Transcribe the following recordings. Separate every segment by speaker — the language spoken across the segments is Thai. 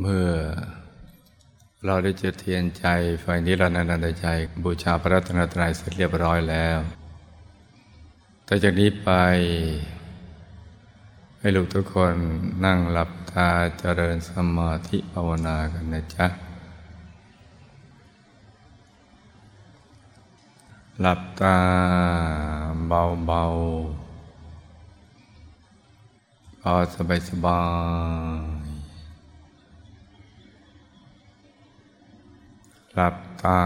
Speaker 1: เมื่อเราได้จุดเทียนใจไฟนิรันดรใจ บูชาพระรัตนตรัยเสร็จเรียบร้อยแล้วต่อจากนี้ไป ให้ลูกทุกคนนั่งหลับตาเจริญสมาธิภาวนากันนะจ๊ะ หลับตาเบาๆพอสบายสบาย หลับตา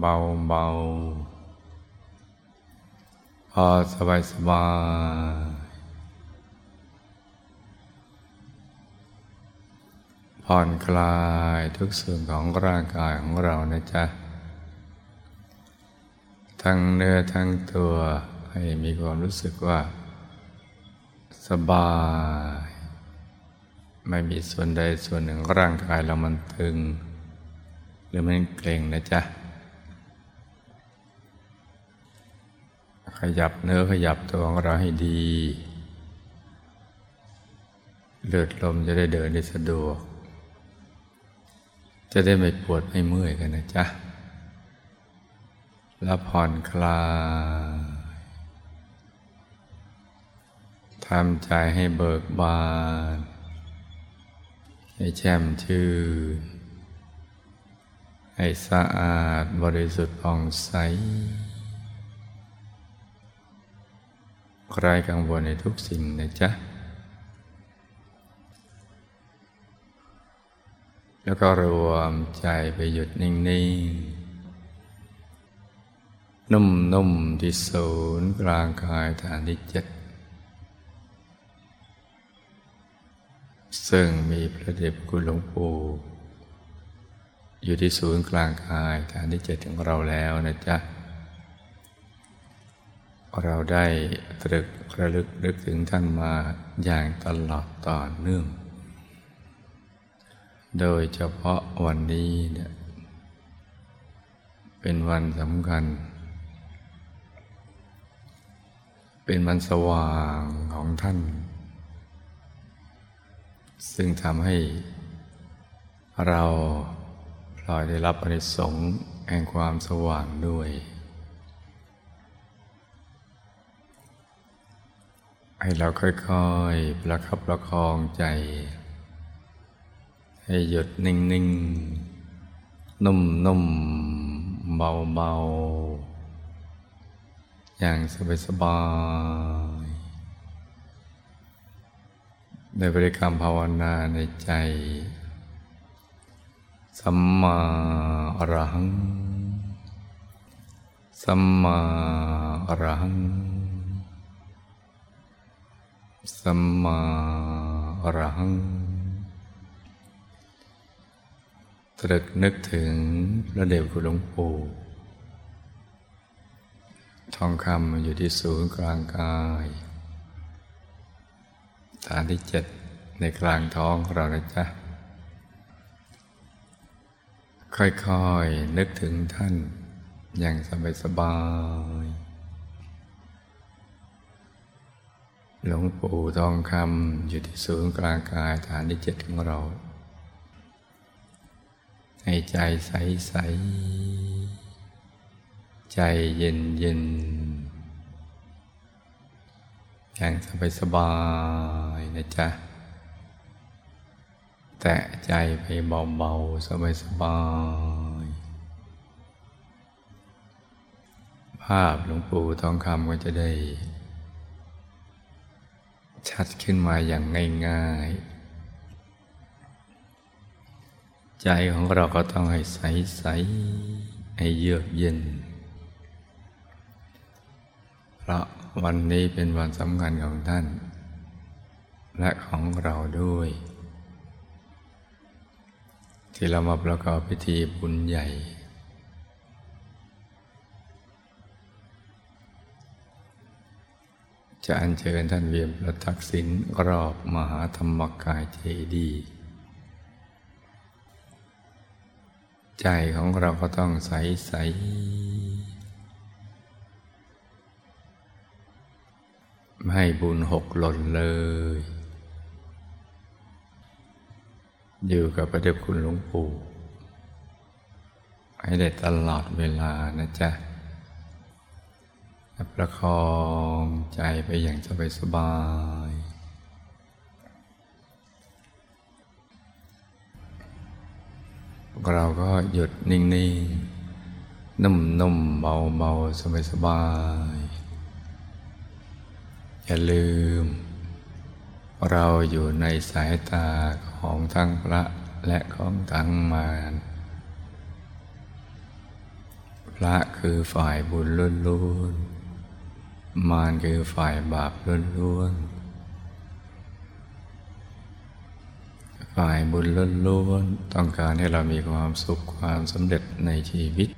Speaker 1: เบาเบาพอสบายสบายผ่อนคลายทุกส่วนของร่างกายของเรานะจ๊ะ ทั้งเนื้อทั้งตัวให้มีความรู้สึกว่า สบาย ไม่มีส่วนใดส่วนหนึ่งร่างกายเรามันตึง หรือมันเกร็งนะจ๊ะ ขยับเนื้อขยับตัวของเราให้ดี เลือดลมจะได้เดินได้สะดวก จะได้ไม่ปวดไม่เมื่อยกันนะจ๊ะ แล้วผ่อนคลายทำใจให้เบิกบาน ให้แช่มชื่น ให้สะอาดบริสุทธิ์ผ่องใสไรกังวลในทุกสิ่งนะจ๊ะ แล้วก็รวมใจไปหยุดนิ่ง ๆ นุ่ม ๆ ที่ศูนย์กลางกายฐานที่เจ็ดซึ่งมีพระเดชคุณหลวงปู่ อยู่ที่ศูนย์กลางกายฐานที่เจ็ดของเราแล้วนะจ๊ะ เราได้ตรึกระลึกนึกถึงท่านมาอย่างตลอดต่อเนื่อง โดยเฉพาะวันนี้เนี่ยเป็นวันสำคัญ เป็นวันสว่างของท่าน ซึ่งทำให้เรา ลอยได้รับอนิสงส์แห่งความสว่างด้วย ให้เราค่อยๆ ประคับประคองใจ ให้หยุดนิ่งๆ นุ่มๆ เบาๆ อย่างสบายๆในบริกรรมภาวนาในใจ สัมมาอรหัง สัมมาอรหัง สัมมาอรหัง ตรึกนึกถึงพระเดชคุณหลวงปู่ทองคำอยู่ที่ศูนย์กลางกายฐานที่เจ็ดในกลางท้องของเรานะจ๊ะ ค่อยๆนึกถึงท่าน อย่างสบายๆหลวงปู่ทองคำอยู่ที่ศูนย์กลางกายฐานที่เจ็ดของเรา ให้ใจใสๆใจเย็นเย็นอย่างสบายสบายนะจ๊ะ แตะใจไปเบาๆ สบายๆ ภาพหลวงปู่ทองคำก็จะได้ ชัดขึ้นมาอย่างง่ายๆ ใจของเราก็ต้องให้ใสๆ ให้เยือกเย็น เพราะวันนี้เป็นวันสำคัญของท่าน และของเราด้วย ที่เรามาประกอบพิธีบุญใหญ่ จะอัญเชิญท่านเวียนประทักษิณรอบมหาธรรมกายเจดีย์ใจของเราก็ต้องใสใสไม่บุญหกหล่นเลย อยู่กับพระเดชคุณหลวงปู่ให้ได้ตลอดเวลานะจ๊ะ ประคองใจไปอย่างสบายสบาย เราก็หยุดนิ่ง ๆ นุ่ม ๆ เบา ๆ สบาย ๆ อย่าลืม เราอยู่ในสายตาของทั้งพระและของทั้งมารพระคือฝ่ายบุญล้วนๆมารคือฝ่ายบาปล้วนๆฝ่ายบุญล้วนๆต้องการให้เรามีความสุขความสำเร็จในชีวิต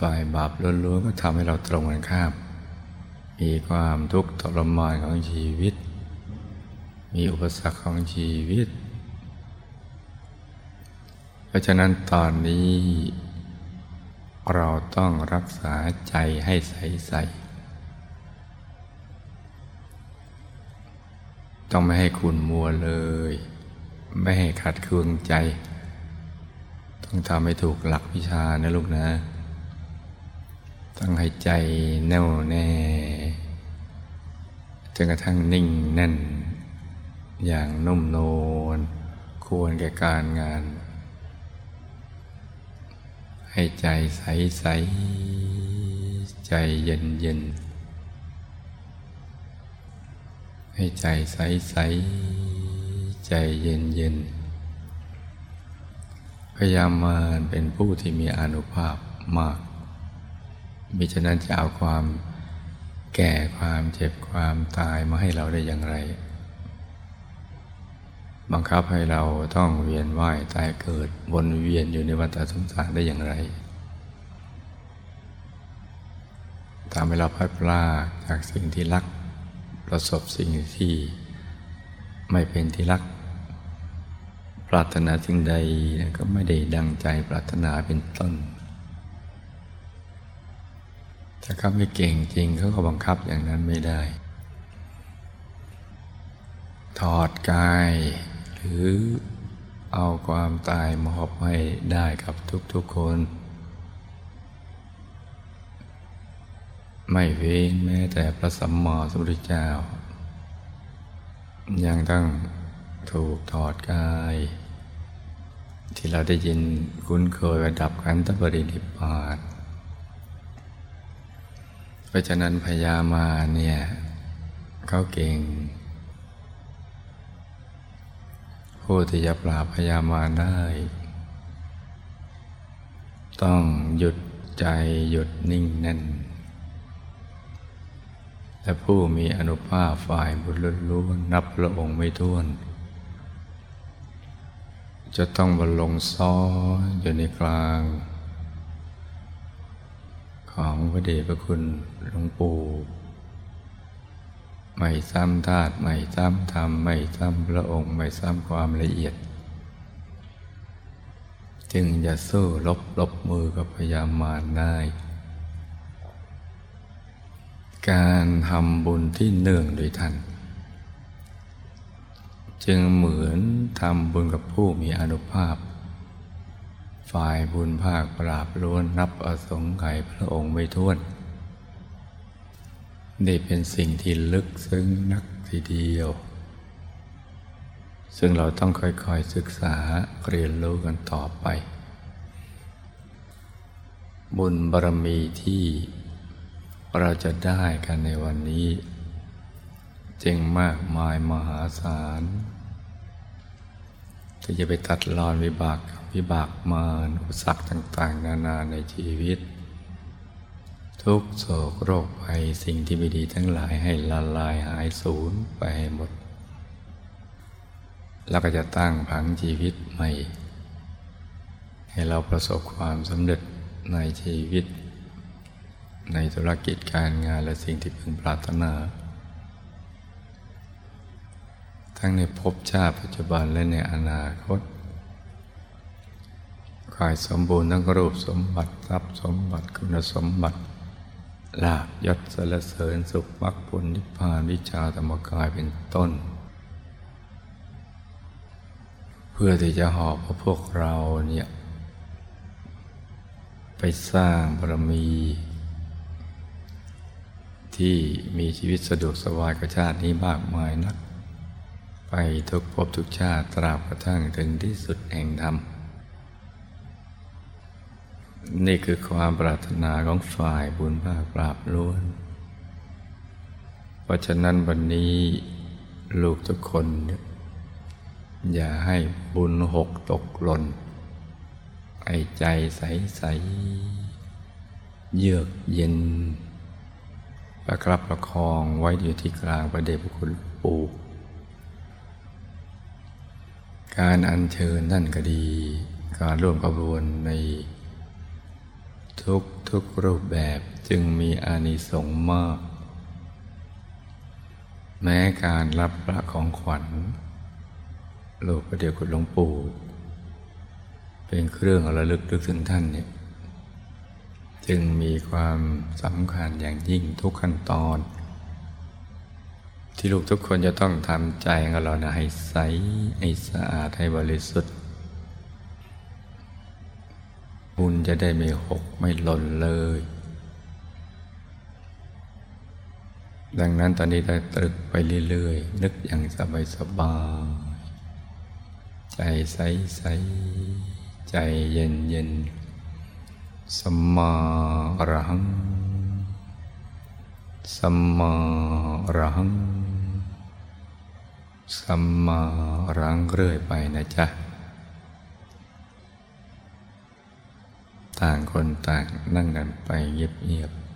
Speaker 1: ฝ่ายบาปล้วนๆก็ทำให้เราตรงกันข้าม มีความทุกข์ทรมานของชีวิต มีอุปสรรคของชีวิต เพราะฉะนั้นตอนนี้เราต้องรักษาใจให้ใสๆต้องไม่ให้คุณมัวเลย ไม่ให้ขัดเคืองใจ ต้องทำให้ถูกหลักวิชานะลูกนะ ต้องให้ใจแน่วแน่ จนกระทั่งนิ่งแน่น อย่างนุ่มนวลควรแก่การงาน ให้ใจใสใสใจเย็นเย็นให้ใจใสใสใจเย็นเย็นพยายามมาเป็นผู้ที่มีอนุภาพมากมิฉะนั้นจะเอาความ แก่ความเจ็บความตายมาให้เราได้อย่างไร บังคับให้เราต้องเวียนว่ายตายเกิดวนเวียนอยู่ในวัฏสงสารได้อย่างไรทำให้เราพลาดพลาดจากสิ่งที่รัก ประสบสิ่งที่ไม่เป็นที่รัก ปรารถนาสิ่งใดก็ไม่ได้ดังใจปรารถนาเป็นต้น ถ้าเขาไม่เก่งจริงเขาก็บังคับอย่างนั้นไม่ได้ ถอดกาย หรือเอาความตายมอบให้ได้กับทุกๆคน ไม่เว้นแม้แต่พระสัมมาสัมพุทธเจ้า ยังต้องถูกถอดกาย ที่เราได้ยินคุ้นเคยระดับขันธปรินิพพาน เพราะฉะนั้นพญามาเนี่ยเขาเก่ง ผู้ที่จะปราบพญามาได้ ต้องหยุดใจหยุดนิ่งแน่น และผู้มีอนุภาพฝ่ายบุญล้วนนับพระองค์ไม่ท้วน จะต้องบรรลงซ้ออยู่ในกลาง ของพระเดชพระคุณหลวงปู่ไม่ซ้ำธาตุไม่ซ้ำธรรมไม่ซ้ำพระองค์ไม่ซ้ำความละเอียด จึงจะสู้ลบลบมือกับพยามารได้ การทำบุญที่เนื่องโดยท่าน จึงเหมือนทำบุญกับผู้มีอนุภาพ ฝ่ายบุญภาคปราบล้วนนับอสงไขยพระองค์ไม่ท้วน นี่เป็นสิ่งที่ลึกซึ้งนักทีเดียว ซึ่งเราต้องค่อยๆศึกษาเรียนรู้กันต่อไป บุญบารมีที่เราจะได้กันในวันนี้ จึงมากมายมหาศาล ที่จะไปตัดรอนวิบากวิบากมารอุปสรรคต่าง ๆ นานาในชีวิต ทุกโศกโรคภัยสิ่งที่ไม่ดีทั้งหลายให้ละลายหายสูญไปหมด แล้วก็จะตั้งผังชีวิตใหม่ ให้เราประสบความสำเร็จในชีวิต ในธุรกิจการงานและสิ่งที่พึงปรารถนา ทั้งในภพชาติปัจจุบันและในอนาคตขายสมบูรณ์ทั้งรูปสมบัติทรัพย์สมบัติคุณสมบัติลาบยศสรรเสริญสุขมรรคผลนิพพานวิชาธรรมกายเป็นต้น เพื่อที่จะหอบพวกเราเนี่ยไปสร้างบารมี ที่มีชีวิตสะดวกสบายกับชาตินี้มากมายนัก ไปทุกภพทุกชาติตราบกระทั่งถึงที่สุดแห่งธรรม นี่คือความปรารถนาของฝ่ายบุญภาคปราบล้วน เพราะฉะนั้นวันนี้ลูกทุกคนเนี่ยอย่าให้บุญหกตกหล่นไอใจใสใสเยือกเย็น ประครับประคองไว้อยู่ที่กลางประเดชพระคุณปู่ การอัญเชิญนั่นก็ดี การร่วมกระบวนในทุกทุกรูปแบบจึงมีอานิสงส์มาก แม้การรับพระของขวัญหลูกพระเดชคุณหลวงปู่เป็นเครื่องระลึกนึกถึงท่านเนี่ยจึงมีความสำคัญอย่างยิ่งทุกขั้นตอน ที่ลูกทุกคนจะต้องทำใจของเรานะให้ใส ให้สะอาด ให้บริสุทธิ์ บุญจะได้ไม่หกไม่หล่นเลย ดังนั้นตอนนี้ได้ตรึกไปเรื่อยๆ นึกอย่างสบายสบายใจใสใสใจเย็นเย็นสัมมาอรหังสัมมาอรหัง สัมมารังเรื่อยไปนะจ๊ะ ต่างคนต่างนั่งกันไปเงียบๆ